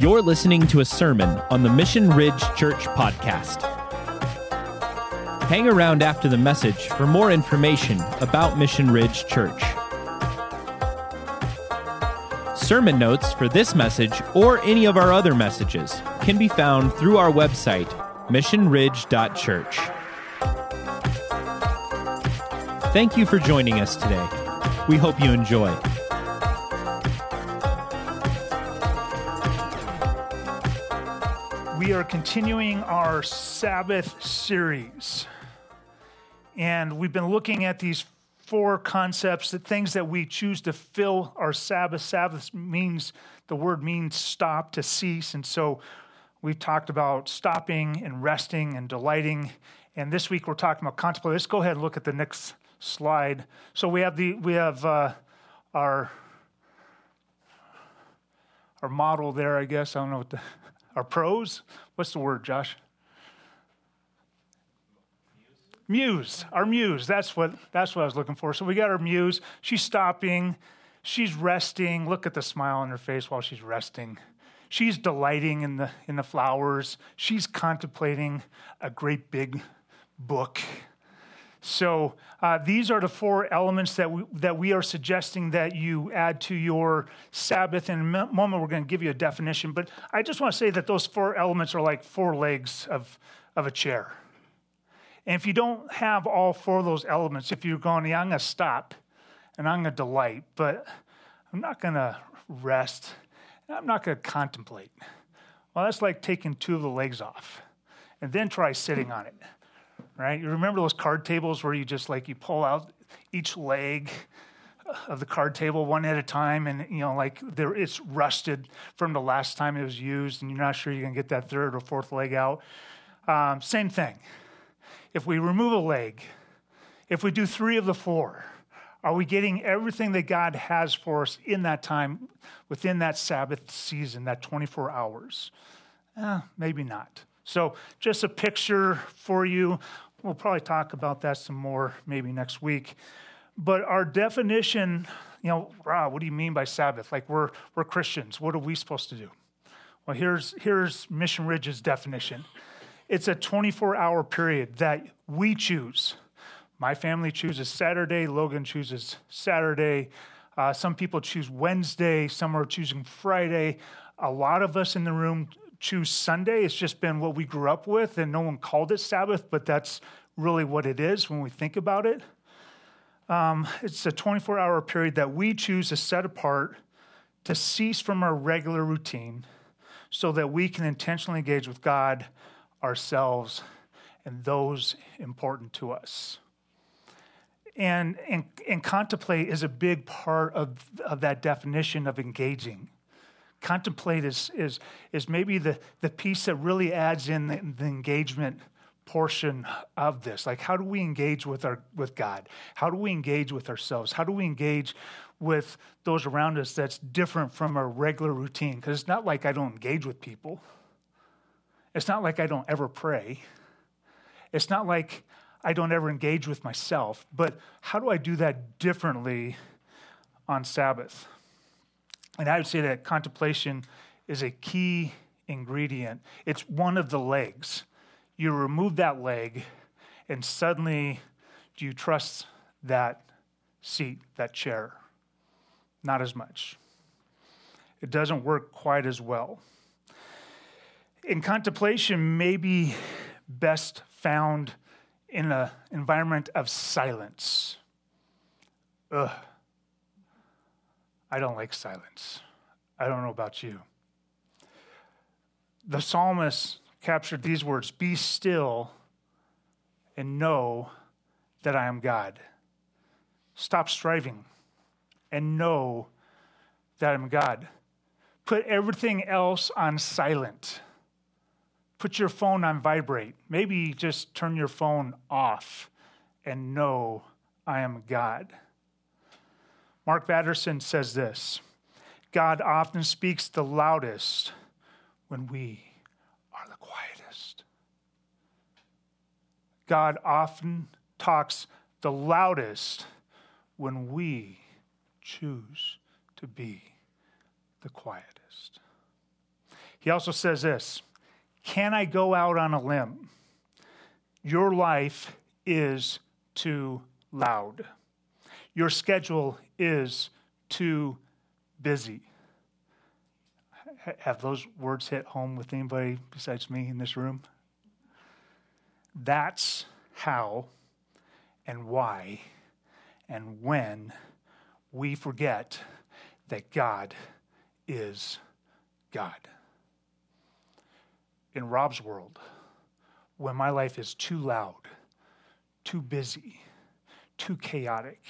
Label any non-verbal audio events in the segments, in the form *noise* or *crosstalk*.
You're listening to a sermon on the Mission Ridge Church podcast. Hang around after the message for more information about Mission Ridge Church. Sermon notes for this message or any of our other messages can be found through our website, missionridge.church. Thank you for joining us today. We hope you enjoy. Continuing our Sabbath series. And we've been looking at these four concepts, the things that we choose to fill our Sabbath. Sabbath means, the word means stop, to cease. And so we've talked about stopping and resting and delighting. And this week we're talking about contemplate. Let's go ahead and look at the next slide. So we have the we have uh, our our model there, I guess. I don't know what the *laughs* our prose. What's the word, Josh? Muse. Our muse. That's what that's what I was looking for. So we got our muse. She's stopping. She's resting. Look at the smile on her face while she's resting. She's delighting in the in the flowers. She's contemplating a great big book so uh, these are the four elements that we, that we are suggesting that you add to your Sabbath. In a moment, we're going to give you a definition, but I just want to say that those four elements are like four legs of, of a chair. And if you don't have all four of those elements, if you're going, yeah, I'm going to stop and I'm going to delight, but I'm not going to rest, I'm not going to contemplate. Well, that's like taking two of the legs off and then try sitting on it right? You remember those card tables where you just like you pull out each leg of the card table one at a time and you know like there it's rusted from the last time it was used and you're not sure you can get that third or fourth leg out. Um, same thing. If we remove a leg if we do three of the four are we getting everything that god has for us in that time within that sabbath season that 24 hours? Eh, maybe not. So just a picture for you We'll probably talk about that some more maybe next week. But our definition, you know, Rob, what do you mean by Sabbath? Like we're we're Christians. What are we supposed to do? Well, here's here's Mission Ridge's definition. It's a 24-hour period that we choose. My family chooses Saturday. Logan chooses Saturday. Uh, some people choose Wednesday. Some are choosing Friday. A lot of us in the room choose Sunday. It's just been what we grew up with, and no one called it Sabbath, but that's really what it is when we think about it. Um, it's a 24 hour period that we choose to set apart to cease from our regular routine so that we can intentionally engage with God, ourselves, and those important to us. And, and, and contemplate is a big part of, of that definition of engaging contemplate is, is, is maybe the, the piece that really adds in the, the engagement portion of this. Like how do we engage with our with god? How do we engage with ourselves? How do we engage with those around us that's different from our regular routine? Because it's not like i don't engage with people. It's not like i don't ever pray. It's not like i don't ever engage with myself. But how do i do that differently on sabbath and I would say that contemplation is a key ingredient. It's one of the legs. You remove that leg, and suddenly, do you trust that seat, that chair? Not as much. It doesn't work quite as well. In contemplation, may be best found in an environment of silence. Ugh. I don't like silence. I don't know about you. The psalmist captured these words Be still and know that I am God. Stop striving and know that I'm God. Put everything else on silent. Put your phone on vibrate. Maybe just turn your phone off and know I am God. Mark Batterson says this God often speaks the loudest when we are the quietest. God often talks the loudest when we choose to be the quietest. He also says this Can I go out on a limb? Your life is too loud. Your schedule is too busy. Have those words hit home with anybody besides me in this room? That's how and why and when we forget that God is God. In Rob's world, when my life is too loud, too busy, too chaotic,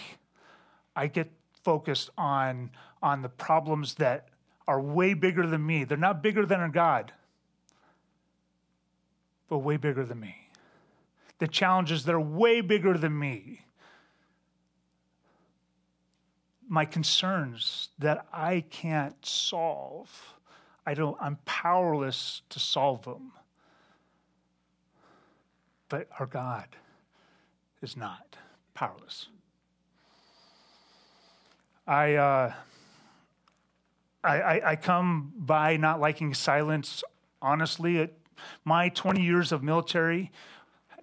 I get focused on, on the problems that are way bigger than me. They're not bigger than a God, but way bigger than me. The challenges that are way bigger than me. My concerns that I can't solve. I don't, I'm powerless to solve them. But our God is not powerless. I, uh, I, I, come by not liking silence. Honestly, it, my 20 years of military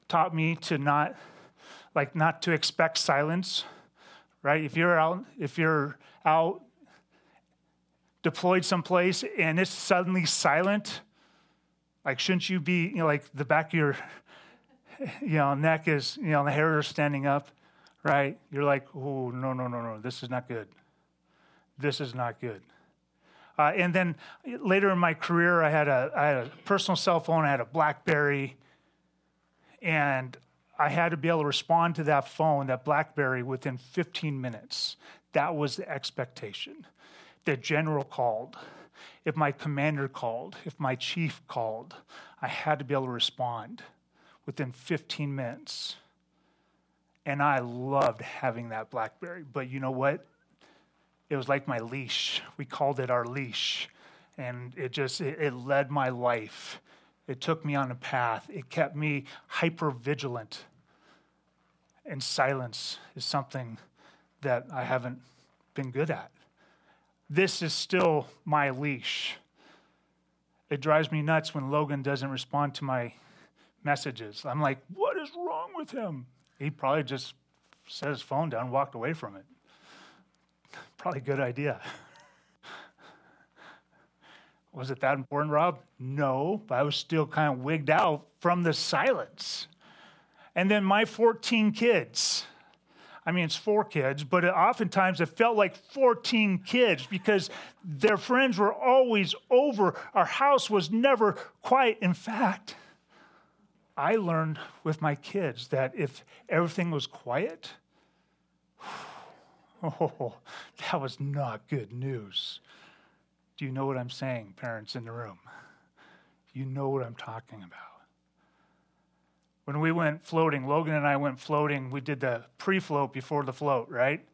taught me to not, like, not to expect silence. Right? If you're out, if you're out deployed someplace and it's suddenly silent, like, shouldn't you be, you know, like the back of your, you know, neck is, you know, the hair is standing up, right? You're like, oh, no, no, no, no, this is not good this is not good. Uh, and then later in my career, I had, a, I had a personal cell phone, I had a Blackberry, and I had to be able to respond to that phone, that Blackberry, within 15 minutes. That was the expectation. The general called, if my commander called, if my chief called, I had to be able to respond within 15 minutes. And I loved having that Blackberry. But you know what? It was like my leash. We called it our leash. And it just, it, it led my life. It took me on a path. It kept me hyper vigilant. And silence is something that I haven't been good at. This is still my leash. It drives me nuts when Logan doesn't respond to my messages. I'm like, what is wrong with him? He probably just set his phone down and walked away from it. Probably a good idea. *laughs* was it that important, Rob? No, but I was still kind of wigged out from the silence. And then my 14 kids. I mean, it's four kids, but oftentimes it felt like 14 kids because their friends were always over. Our house was never quiet. In fact, I learned with my kids that if everything was quiet, Oh, *laughs* that was not good news. Do you know what I'm saying, parents in the room? You know what I'm talking about. When we went floating, Logan and I went floating, we did the pre float before the float, right?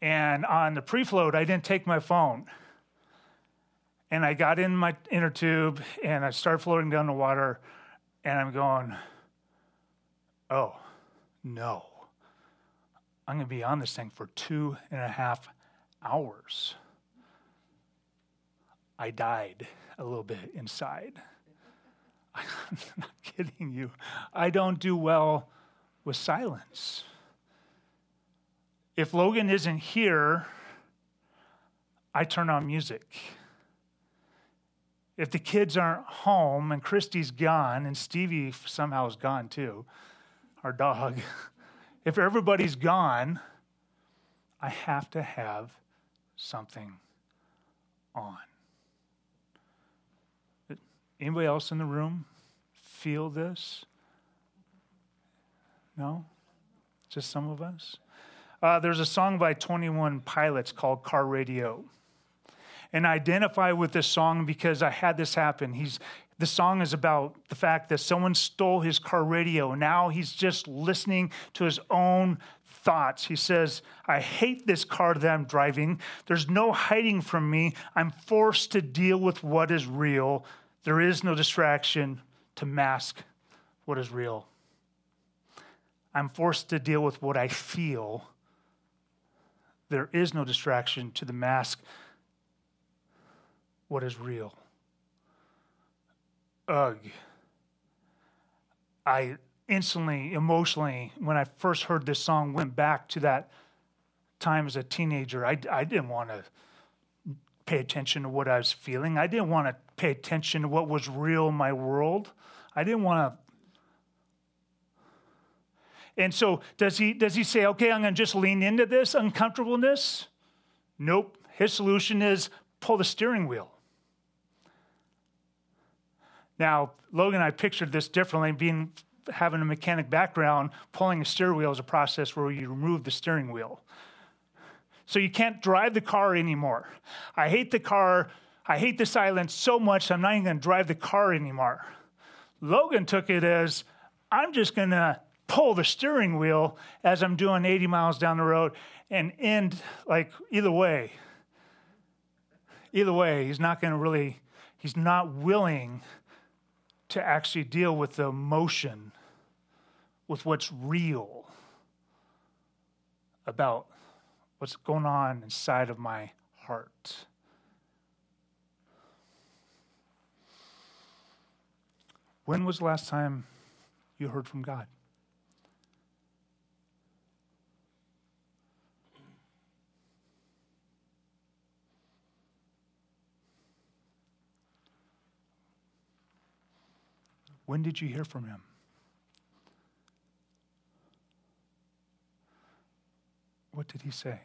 And on the pre float, I didn't take my phone. And I got in my inner tube and I started floating down the water, and I'm going, oh, no. I'm going to be on this thing for two and a half hours. I died a little bit inside. *laughs* I'm not kidding you. I don't do well with silence. If Logan isn't here, I turn on music. If the kids aren't home and Christy's gone and Stevie somehow is gone too, our dog, *laughs* if everybody's gone, I have to have something on. Anybody else in the room feel this? No? Just some of us? Uh, there's a song by 21 Pilots called Car Radio. And I identify with this song because I had this happen. He's, the song is about the fact that someone stole his car radio. Now he's just listening to his own thoughts. He says, I hate this car that I'm driving. There's no hiding from me. I'm forced to deal with what is real. There is no distraction to mask what is real. I'm forced to deal with what I feel. There is no distraction to the mask what is real. Ugh. I instantly, emotionally, when I first heard this song, went back to that time as a teenager. I, I didn't want to pay attention to what I was feeling. I didn't want to pay attention to what was real in my world. I didn't want to. And so does he does he say, okay, I'm gonna just lean into this uncomfortableness? Nope. His solution is pull the steering wheel. Now, Logan and I pictured this differently, being having a mechanic background, pulling a steering wheel is a process where you remove the steering wheel. So you can't drive the car anymore. I hate the car. I hate the silence so much, I'm not even going to drive the car anymore. Logan took it as I'm just going to pull the steering wheel as I'm doing 80 miles down the road and end like either way. Either way, he's not going to really, he's not willing to actually deal with the emotion, with what's real about what's going on inside of my heart. When was the last time you heard from God? When did you hear from him? What did he say?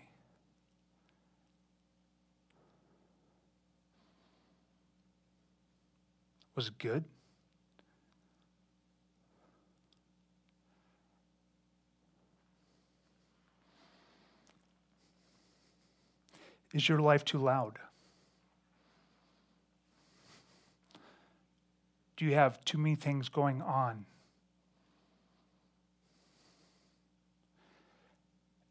Was it good? Is your life too loud? Do you have too many things going on?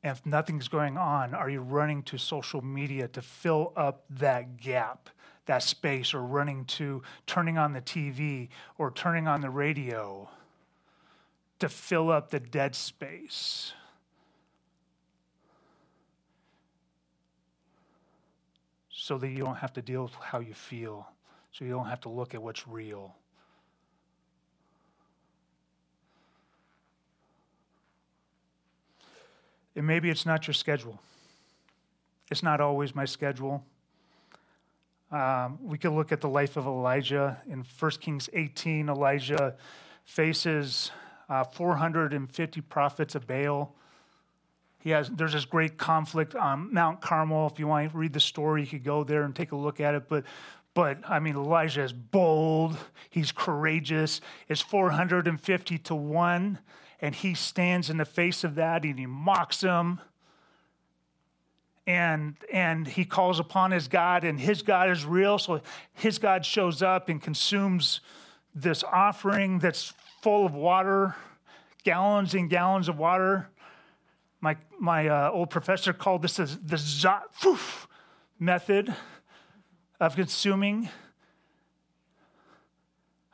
And if nothing's going on, are you running to social media to fill up that gap? that space or running to turning on the TV or turning on the radio to fill up the dead space. So that you don't have to deal with how you feel, so you don't have to look at what's real. And maybe it's not your schedule. It's not always my schedule. Um, we could look at the life of Elijah in 1 Kings 18. Elijah faces uh, 450 prophets of Baal. He has, there's this great conflict on Mount Carmel. If you want to read the story, you could go there and take a look at it. But, but I mean, Elijah is bold, he's courageous. It's 450 to 1, and he stands in the face of that and he mocks him and and he calls upon his God, and his God is real. So his God shows up and consumes this offering that's full of water, gallons and gallons of water. My my uh, old professor called this the zot foof method of consuming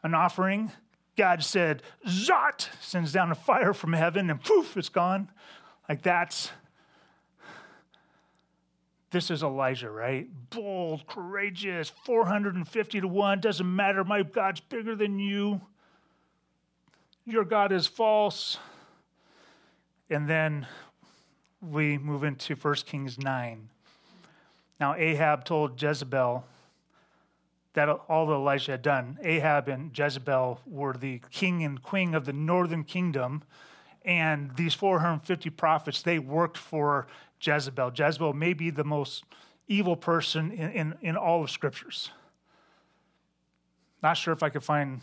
an offering. God said, Zot, sends down a fire from heaven, and poof, it's gone. Like that's this is Elijah, right? Bold, courageous, 450 to 1. Doesn't matter. My God's bigger than you. Your God is false. And then we move into 1 Kings 9. Now, Ahab told Jezebel that all that Elijah had done. Ahab and Jezebel were the king and queen of the northern kingdom. And these 450 prophets, they worked for Jezebel. Jezebel may be the most evil person in, in, in all of scriptures. Not sure if I could find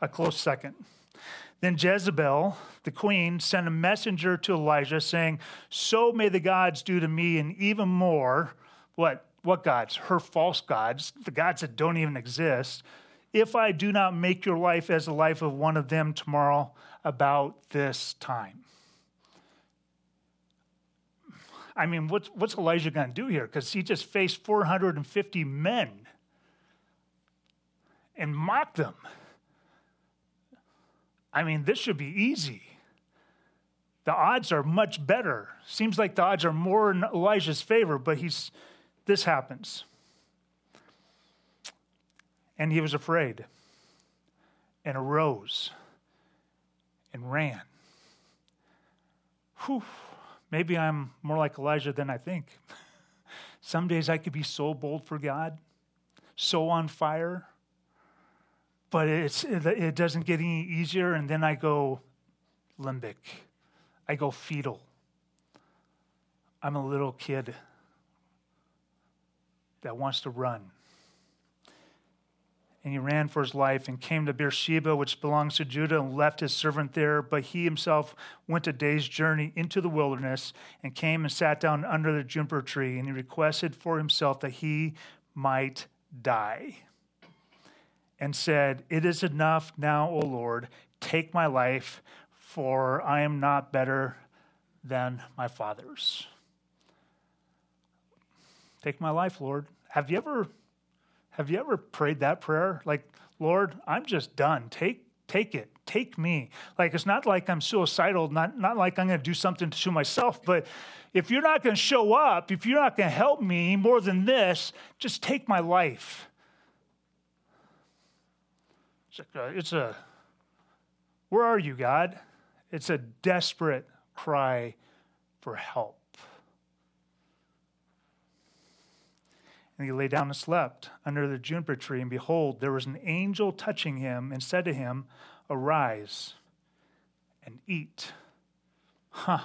a close second. Then Jezebel, the queen, sent a messenger to Elijah saying, So may the gods do to me, and even more. What? What gods? Her false gods, the gods that don't even exist. If I do not make your life as the life of one of them tomorrow about this time. I mean, what's, what's Elijah going to do here? Because he just faced 450 men and mocked them. I mean, this should be easy. The odds are much better. Seems like the odds are more in Elijah's favor, but he's this happens. And he was afraid. and arose and ran. Whew, maybe I'm more like Elijah than I think. *laughs* Some days I could be so bold for God, so on fire, but it's, it doesn't get any easier, and then I go limbic. I go fetal. I'm a little kid that wants to run. And he ran for his life and came to Beersheba, which belongs to Judah, and left his servant there. But he himself went a day's journey into the wilderness and came and sat down under the juniper tree. And he requested for himself that he might die and said, It is enough now, O Lord, take my life, for I am not better than my father's. Take my life, Lord. Have you ever have you ever prayed that prayer? Like, Lord, I'm just done. Take take it. Take me. Like it's not like I'm suicidal, not not like I'm going to do something to myself, but if you're not going to show up, if you're not going to help me more than this, just take my life. It's a, it's a where are you, God? It's a desperate cry for help. And he lay down and slept under the juniper tree. And behold, there was an angel touching him and said to him, Arise and eat. Huh.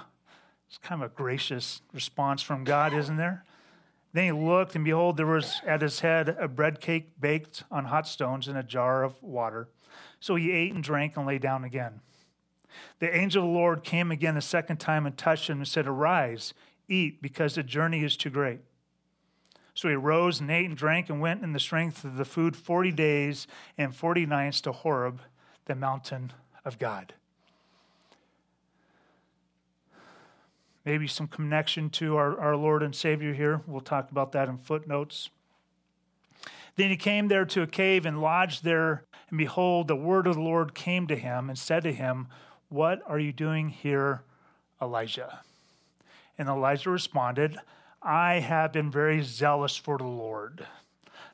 It's kind of a gracious response from God, isn't there? Then he looked, and behold, there was at his head a bread cake baked on hot stones in a jar of water. So he ate and drank and lay down again. The angel of the Lord came again a second time and touched him and said, Arise, eat, because the journey is too great. So he rose and ate and drank and went in the strength of the food 40 days and 40 nights to Horeb, the mountain of God. Maybe some connection to our, our Lord and Savior here. We'll talk about that in footnotes. Then he came there to a cave and lodged there. And behold, the word of the Lord came to him and said to him, What are you doing here, Elijah? And Elijah responded, I have been very zealous for the Lord,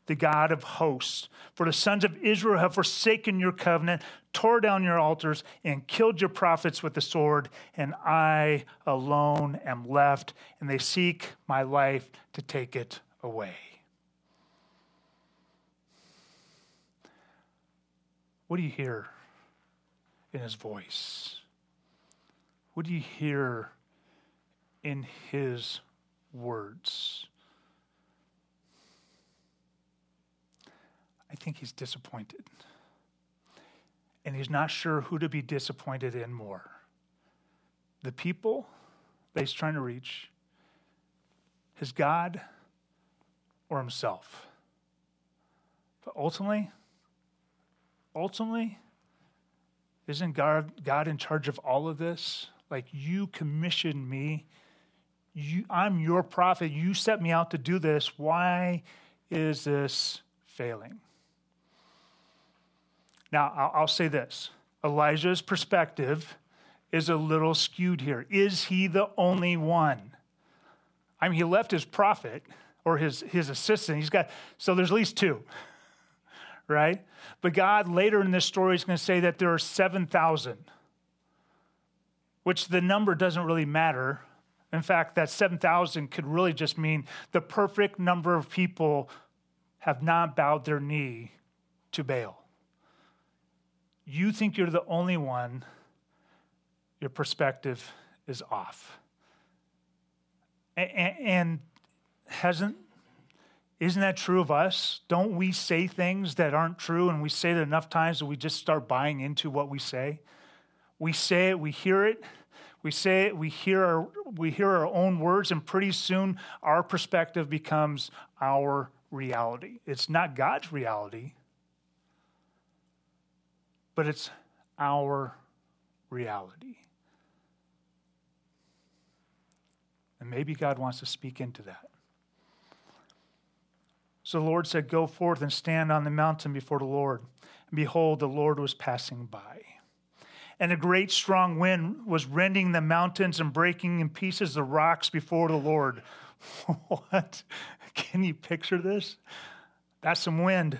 the God of hosts. For the sons of Israel have forsaken your covenant, tore down your altars, and killed your prophets with the sword, and I alone am left, and they seek my life to take it away. What do you hear in his voice? What do you hear in his words. I think he's disappointed. And he's not sure who to be disappointed in more the people that he's trying to reach, his God, or himself. But ultimately, ultimately, isn't God, God in charge of all of this? Like, you commissioned me you, I'm your prophet. You set me out to do this. Why is this failing? Now, I'll, I'll say this Elijah's perspective is a little skewed here. Is he the only one? I mean, he left his prophet or his, his assistant. He's got, so there's at least two, *laughs* right? But God later in this story is going to say that there are 7,000, which the number doesn't really matter in fact, that 7,000 could really just mean the perfect number of people have not bowed their knee to Baal. You think you're the only one, your perspective is off. And hasn't isn't that true of us? Don't we say things that aren't true and we say it enough times that we just start buying into what we say? We say it, we hear it, we say we hear our, we hear our own words, and pretty soon our perspective becomes our reality. It's not God's reality, but it's our reality. And maybe God wants to speak into that. So the Lord said, Go forth and stand on the mountain before the Lord. And behold, the Lord was passing by and a great strong wind was rending the mountains and breaking in pieces the rocks before the Lord. *laughs* what? Can you picture this? That's some wind.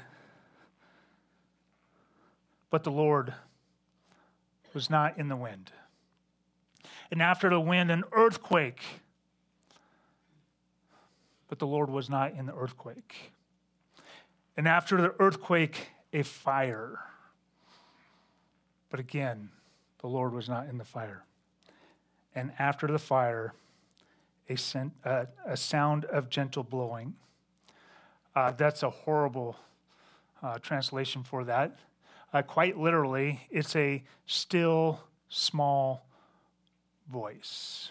but the Lord was not in the wind. And after the wind, an earthquake, but the Lord was not in the earthquake. And after the earthquake, a fire. But again, the Lord was not in the fire. And after the fire, a, scent, uh, a sound of gentle blowing. Uh, that's a horrible uh, translation for that. Uh, quite literally, it's a still, small voice.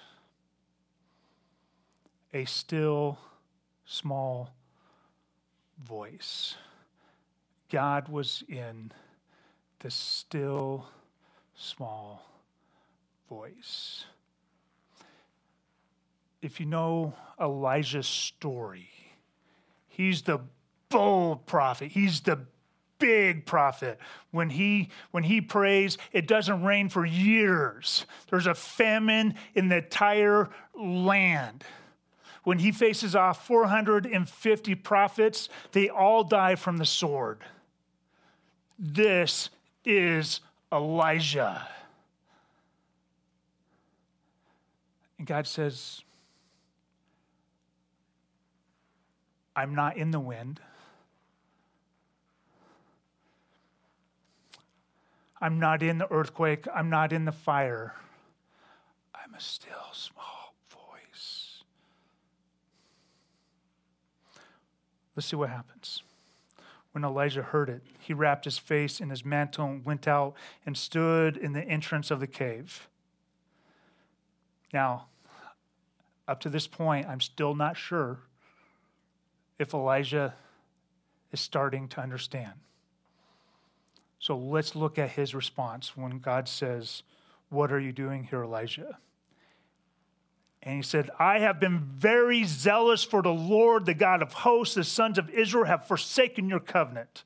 A still, small voice. God was in the still, small voice. If you know Elijah's story, he's the bold prophet, he's the big prophet. When he when he prays it doesn't rain for years. There's a famine in the entire land. When he faces off 450 prophets they all die from the sword. This is elijah and god says i'm not in the wind I'm not in the earthquake. I'm not in the fire. I'm a still small voice. Let's see what happens. When Elijah heard it, he wrapped his face in his mantle and went out and stood in the entrance of the cave. Now, up to this point, I'm still not sure if Elijah is starting to understand. So let's look at his response when God says, What are you doing here, Elijah? And he said, I have been very zealous for the Lord, the God of hosts. The sons of Israel have forsaken your covenant,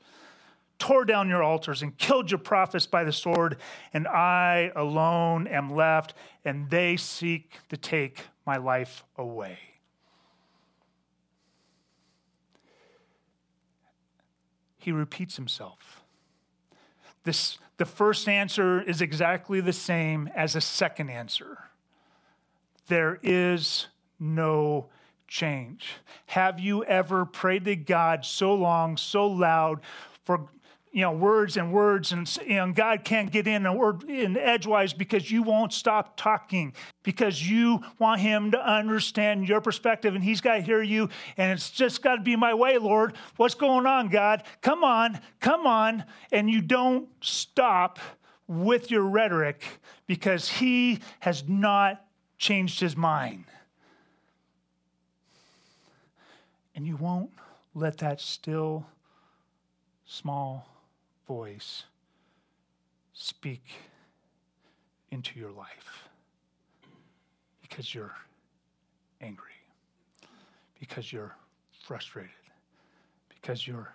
tore down your altars, and killed your prophets by the sword. And I alone am left, and they seek to take my life away. He repeats himself. This, the first answer is exactly the same as the second answer. There is no change. Have you ever prayed to God so long, so loud for you know words and words and, and God can't get in a word in edgewise because you won't stop talking? Because you want him to understand your perspective and he's got to hear you and it's just got to be my way Lord. What's going on God? Come on come on. And you don't stop with your rhetoric because he has not changed his mind and you won't let that still small voice speak into your life because you're angry, because you're frustrated, because you're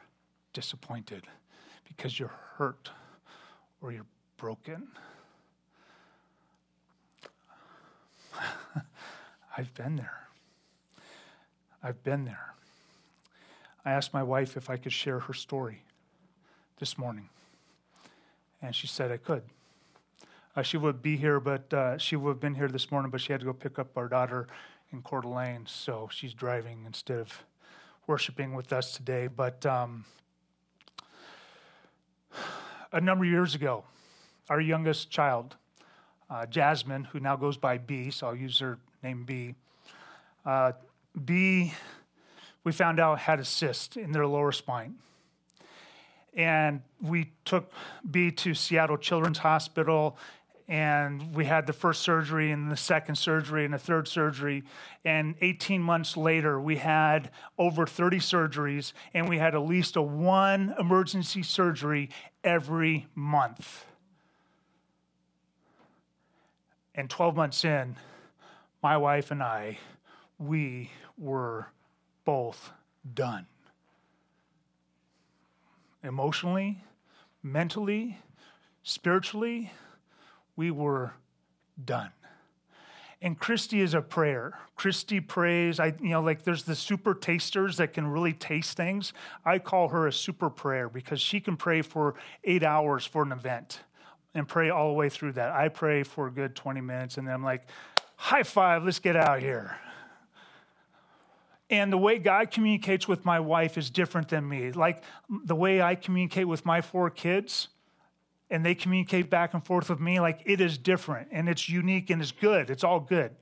disappointed, because you're hurt or you're broken. I've been there. I've been there. I asked my wife if I could share her story this morning. And she said I could. Uh, she would be here, but uh, she would have been here this morning, but she had to go pick up our daughter in Coeur d'Alene, so she's driving instead of worshiping with us today. But um, a number of years ago, our youngest child, uh, Jasmine, who now goes by B, so I'll use her name B. Uh, B, we found out had a cyst in their lower spine. And we took B to Seattle Children's Hospital and we had the first surgery and the second surgery and the third surgery. And 18 months later we had over 30 surgeries and we had at least a one emergency surgery every month. And 12 months in my wife and i we were both done emotionally, mentally, spiritually, we were done. And Christy is a prayer. Christy prays. I, you know, like there's the super tasters that can really taste things. I call her a super prayer because she can pray for eight hours for an event and pray all the way through that. I pray for a good 20 minutes and then I'm like, high five, let's get out here. And the way God communicates with my wife is different than me. Like the way I communicate with my four kids, and they communicate back and forth with me, like it is different and it's unique and it's good. It's all good.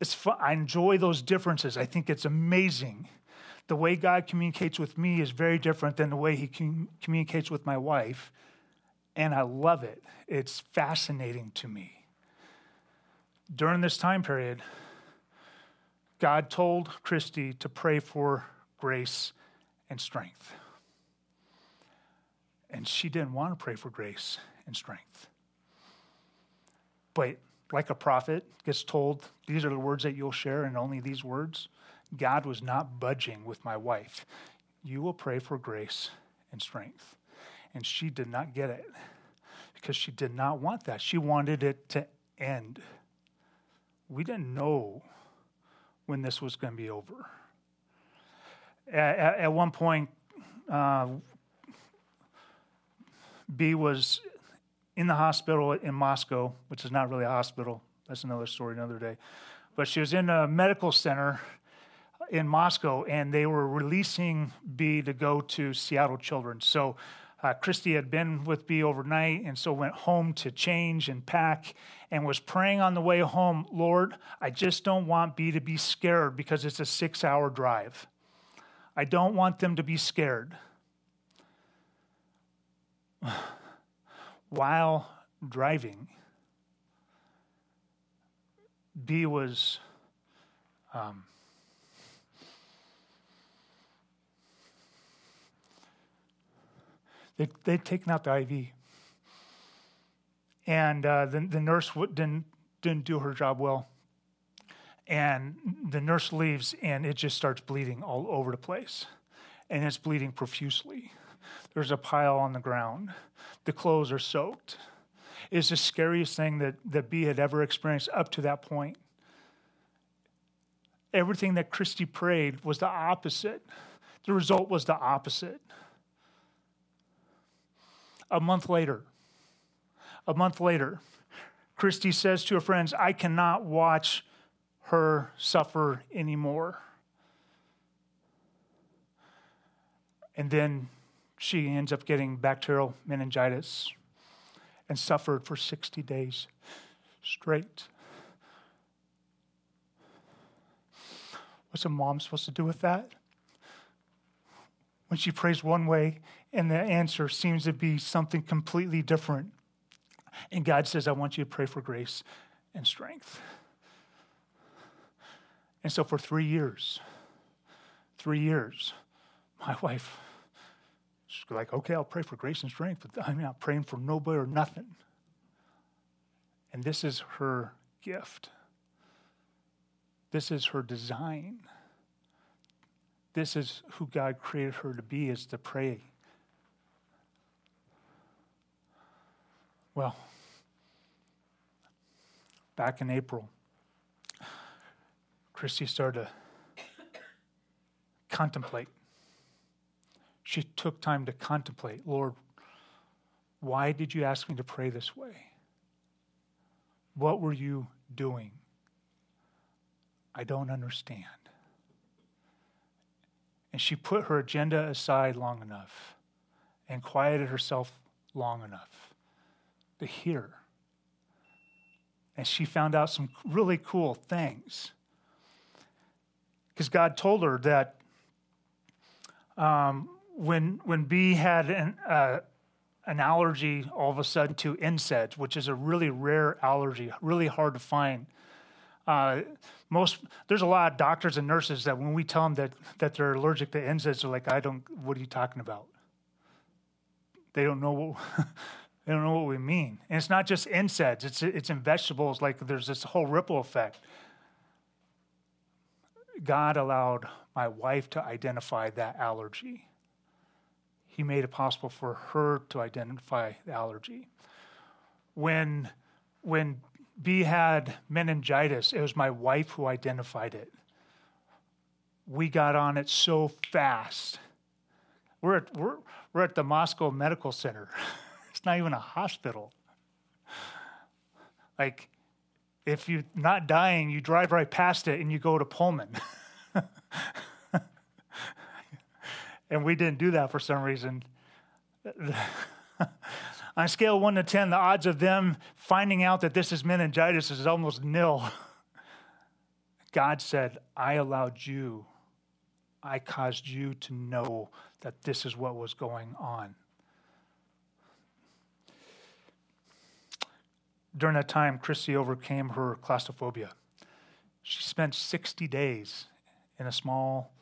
It's fun. I enjoy those differences. I think it's amazing. The way God communicates with me is very different than the way He com- communicates with my wife. And I love it. It's fascinating to me. During this time period, God told Christy to pray for grace and strength. And she didn't want to pray for grace and strength. But like a prophet gets told, these are the words that you'll share, and only these words, God was not budging with my wife. You will pray for grace and strength. And she did not get it because she did not want that. She wanted it to end. We didn't know when this was going to be over. At, at one point, uh, B was in the hospital in Moscow, which is not really a hospital. That's another story, another day. But she was in a medical center in Moscow, and they were releasing B to go to Seattle Children's. So uh, Christy had been with B overnight, and so went home to change and pack, and was praying on the way home, Lord, I just don't want B to be scared because it's a six-hour drive. I don't want them to be scared. *sighs* While driving, B was um, they, they'd taken out the IV. And uh, the, the nurse didn't, didn't do her job well. And the nurse leaves, and it just starts bleeding all over the place. And it's bleeding profusely. There's a pile on the ground. The clothes are soaked. It's the scariest thing that, that B had ever experienced up to that point. Everything that Christy prayed was the opposite. The result was the opposite. A month later, a month later, Christy says to her friends, I cannot watch her suffer anymore. And then she ends up getting bacterial meningitis and suffered for 60 days straight. What's a mom supposed to do with that? When she prays one way and the answer seems to be something completely different. And God says, I want you to pray for grace and strength. And so for three years, three years, my wife She's like, okay, I'll pray for grace and strength, but I'm not praying for nobody or nothing. And this is her gift. This is her design. This is who God created her to be, is to pray. Well, back in April, Christy started to contemplate she took time to contemplate Lord, why did you ask me to pray this way? What were you doing? I don't understand. And she put her agenda aside long enough and quieted herself long enough hear. And she found out some really cool things. Because God told her that um, when when B had an uh, an allergy all of a sudden to NSAIDs, which is a really rare allergy, really hard to find. Uh, most there's a lot of doctors and nurses that when we tell them that that they're allergic to NSAIDs, they're like, "I don't. What are you talking about?" They don't know what *laughs* they don't know what we mean. And it's not just NSAIDs; it's it's in vegetables. Like there's this whole ripple effect. God allowed my wife to identify that allergy he made it possible for her to identify the allergy. When, when B had meningitis. It was my wife who identified it. We got on it so fast. We're at, we're, we're at the Moscow Medical Center. *laughs* not even a hospital. Like, if you're not dying, you drive right past it and you go to Pullman. *laughs* and we didn't do that for some reason. *laughs* On a scale of one to 10, the odds of them finding out that this is meningitis is almost nil. *laughs* God said, I allowed you, I caused you to know that this is what was going on. During that time, Chrissy overcame her claustrophobia. She spent 60 days in a small,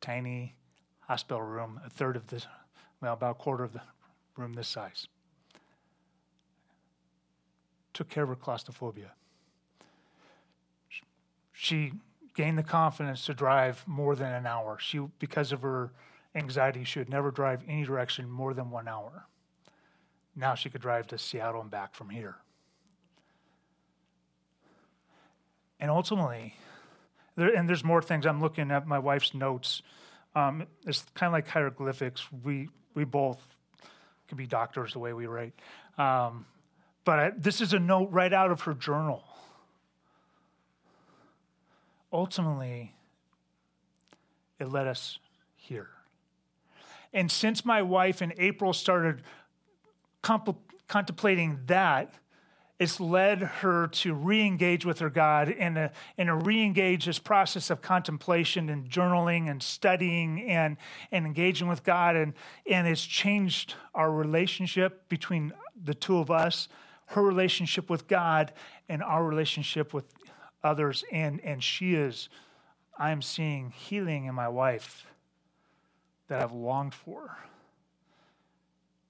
tiny hospital room, a third of this, well, about a quarter of the room this size took care of her claustrophobia. She gained the confidence to drive more than an hour. She, because of her anxiety, she would never drive any direction more than one hour. Now she could drive to Seattle and back from here. And ultimately, there, and there's more things. I'm looking at my wife's notes. Um, it's kind of like hieroglyphics. We we both could be doctors the way we write. Um, but I, this is a note right out of her journal. Ultimately, it led us here. And since my wife in April started contemplating that, it's led her to re-engage with her God and a, and a re-engage this process of contemplation and journaling and studying and, and engaging with God. And, and it's changed our relationship between the two of us her relationship with God and our relationship with others. And, and she is, I'm seeing healing in my wife that I've longed for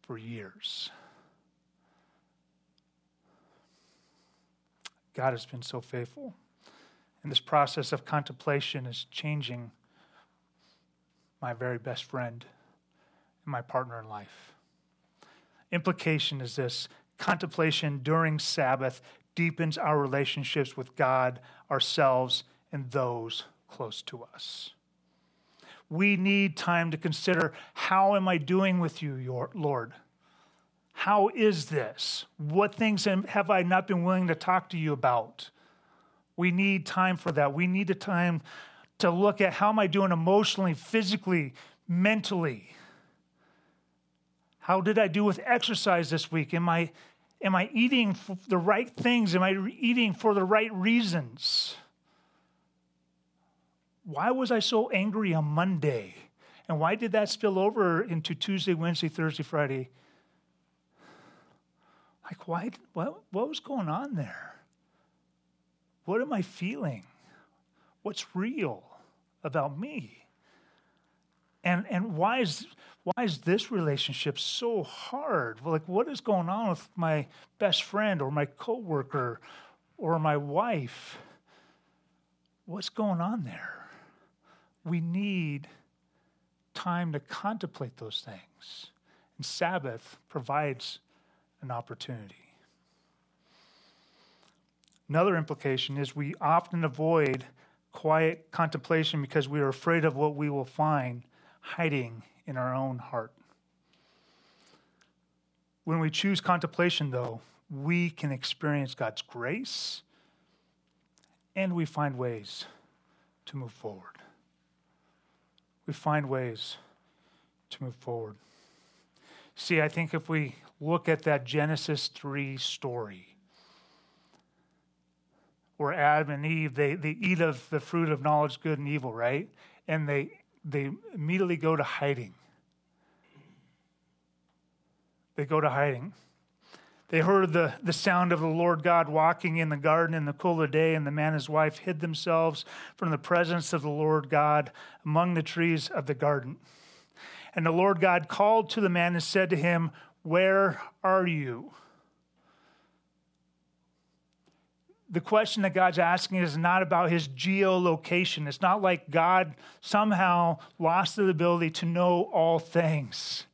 for years. God has been so faithful. And this process of contemplation is changing my very best friend and my partner in life. Implication is this contemplation during Sabbath deepens our relationships with God, ourselves, and those close to us. We need time to consider how am I doing with you, Lord? How is this? What things have I not been willing to talk to you about? We need time for that. We need the time to look at how am I doing emotionally, physically, mentally? How did I do with exercise this week? Am I Am I eating the right things? Am I eating for the right reasons? Why was I so angry on Monday? And why did that spill over into Tuesday, Wednesday, Thursday, Friday? Like, why? What, what was going on there? What am I feeling? What's real about me? And, and why is why is this relationship so hard? Like, what is going on with my best friend or my coworker or my wife? What's going on there? We need time to contemplate those things. And Sabbath provides an opportunity. Another implication is we often avoid quiet contemplation because we are afraid of what we will find hiding in our own heart. When we choose contemplation, though, we can experience God's grace and we find ways to move forward. We find ways to move forward. See, I think if we look at that Genesis 3 story, where Adam and Eve, they, they eat of the fruit of knowledge, good and evil, right? And they they immediately go to hiding. They go to hiding. They heard the, the sound of the Lord God walking in the garden in the cool of the day, and the man and his wife hid themselves from the presence of the Lord God among the trees of the garden. And the Lord God called to the man and said to him, Where are you? the question that God's asking is not about his geolocation. It's not like God somehow lost the ability to know all things.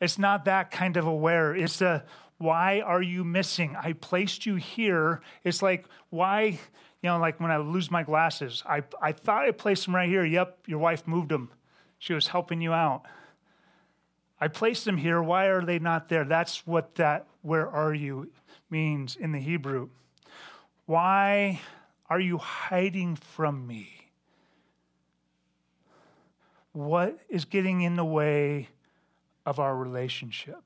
It's not that kind of aware. It's a Why are you missing? I placed you here. It's like, why, you know, like when I lose my glasses, I, I thought I placed them right here. Yep, your wife moved them. She was helping you out. I placed them here. Why are they not there? That's what that where are you means in the Hebrew. Why are you hiding from me? What is getting in the way of our relationship?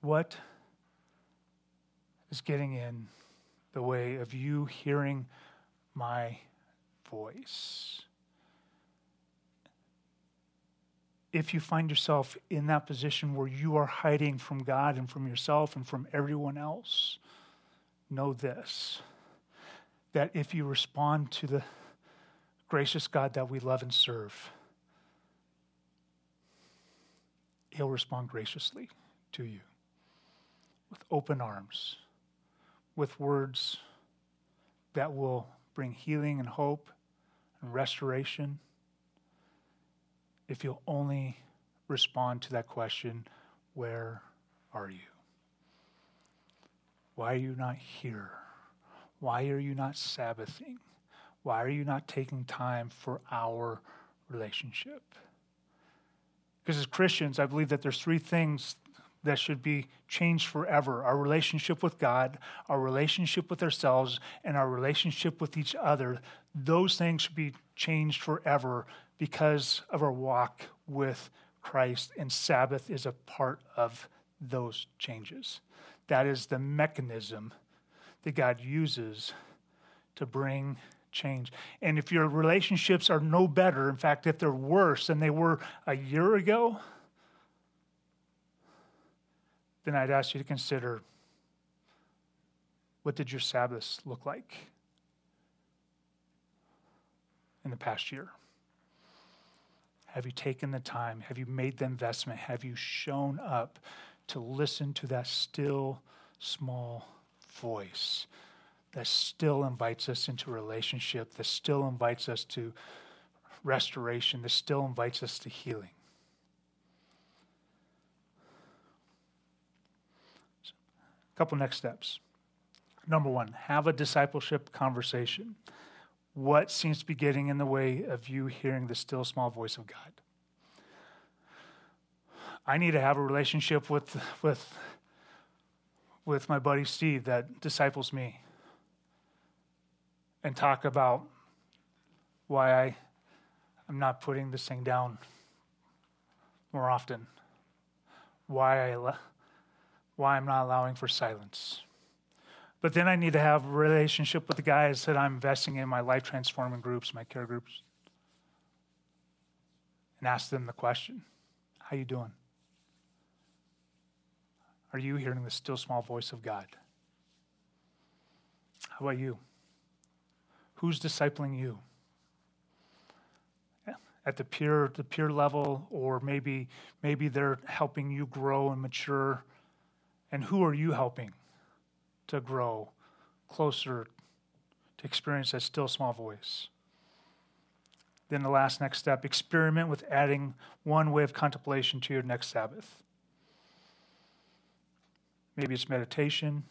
What is getting in the way of you hearing my voice? if you find yourself in that position where you are hiding from God and from yourself and from everyone else, know this that if you respond to the gracious God that we love and serve, He'll respond graciously to you with open arms, with words that will bring healing and hope and restoration if you'll only respond to that question, Where are you? Why are you not here? Why are you not Sabbathing? Why are you not taking time for our relationship? Because as Christians, I believe that there's three things that should be changed forever our relationship with God, our relationship with ourselves, and our relationship with each other. Those things should be changed forever because of our walk with Christ, and Sabbath is a part of those changes. That is the mechanism that God uses to bring change. And if your relationships are no better, in fact, if they're worse than they were a year ago, then I'd ask you to consider what did your Sabbaths look like in the past year? Have you taken the time? Have you made the investment? Have you shown up to listen to that still small voice that still invites us into relationship, that still invites us to restoration, that still invites us to healing? A couple next steps. Number one, have a discipleship conversation what seems to be getting in the way of you hearing the still small voice of God. I need to have a relationship with, with, with my buddy Steve that disciples me and talk about why I, I'm not putting this thing down more often, why, I, why I'm not allowing for silence but then I need to have a relationship with the guys that I'm investing in my life transforming groups, my care groups, and ask them the question, how you doing? Are you hearing the still small voice of God? How about you? Who's discipling you? At the peer, the peer level, or maybe maybe they're helping you grow and mature. And who are you helping? to grow closer to experience that still small voice. Then the last next step experiment with adding one way of contemplation to your next Sabbath. Maybe it's meditation,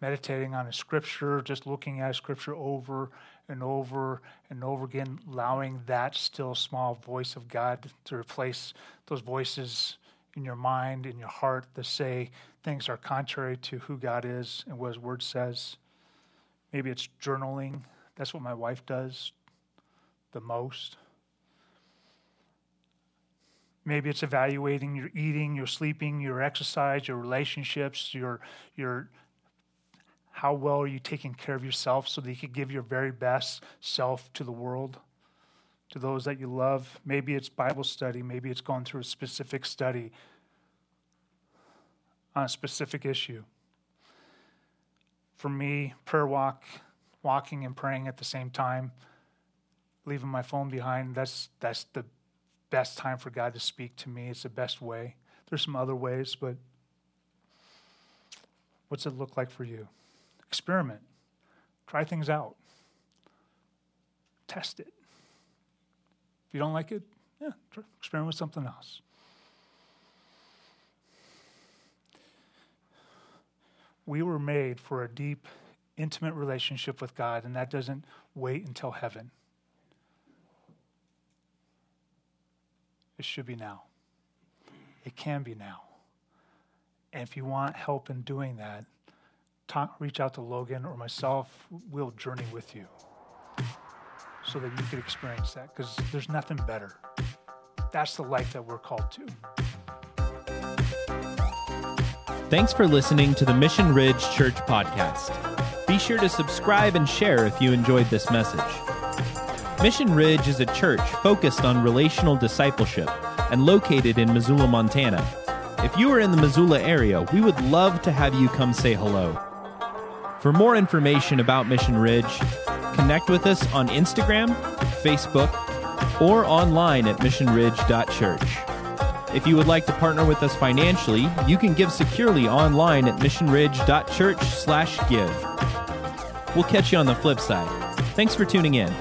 meditating on a scripture, just looking at a scripture over and over and over again, allowing that still small voice of God to replace those voices in your mind, in your heart, that say things are contrary to who God is and what His Word says. Maybe it's journaling. That's what my wife does the most. Maybe it's evaluating your eating, your sleeping, your exercise, your relationships, your your how well are you taking care of yourself so that you can give your very best self to the world, to those that you love. Maybe it's Bible study, maybe it's going through a specific study on a specific issue. For me, prayer walk, walking and praying at the same time, leaving my phone behind, that's, that's the best time for God to speak to me. It's the best way. There's some other ways, but what's it look like for you? Experiment, try things out, test it. If you don't like it, Yeah, experiment with something else. We were made for a deep, intimate relationship with God, and that doesn't wait until heaven. It should be now. It can be now. And if you want help in doing that, talk, reach out to Logan or myself. We'll journey with you so that you could experience that because there's nothing better. That's the life that we're called to. Thanks for listening to the Mission Ridge Church podcast. Be sure to subscribe and share if you enjoyed this message. Mission Ridge is a church focused on relational discipleship and located in Missoula, Montana. If you are in the Missoula area, we would love to have you come say hello. For more information about Mission Ridge, connect with us on Instagram, Facebook, or online at missionridge.church. If you would like to partner with us financially, you can give securely online at missionridge.church/give. We'll catch you on the flip side. Thanks for tuning in.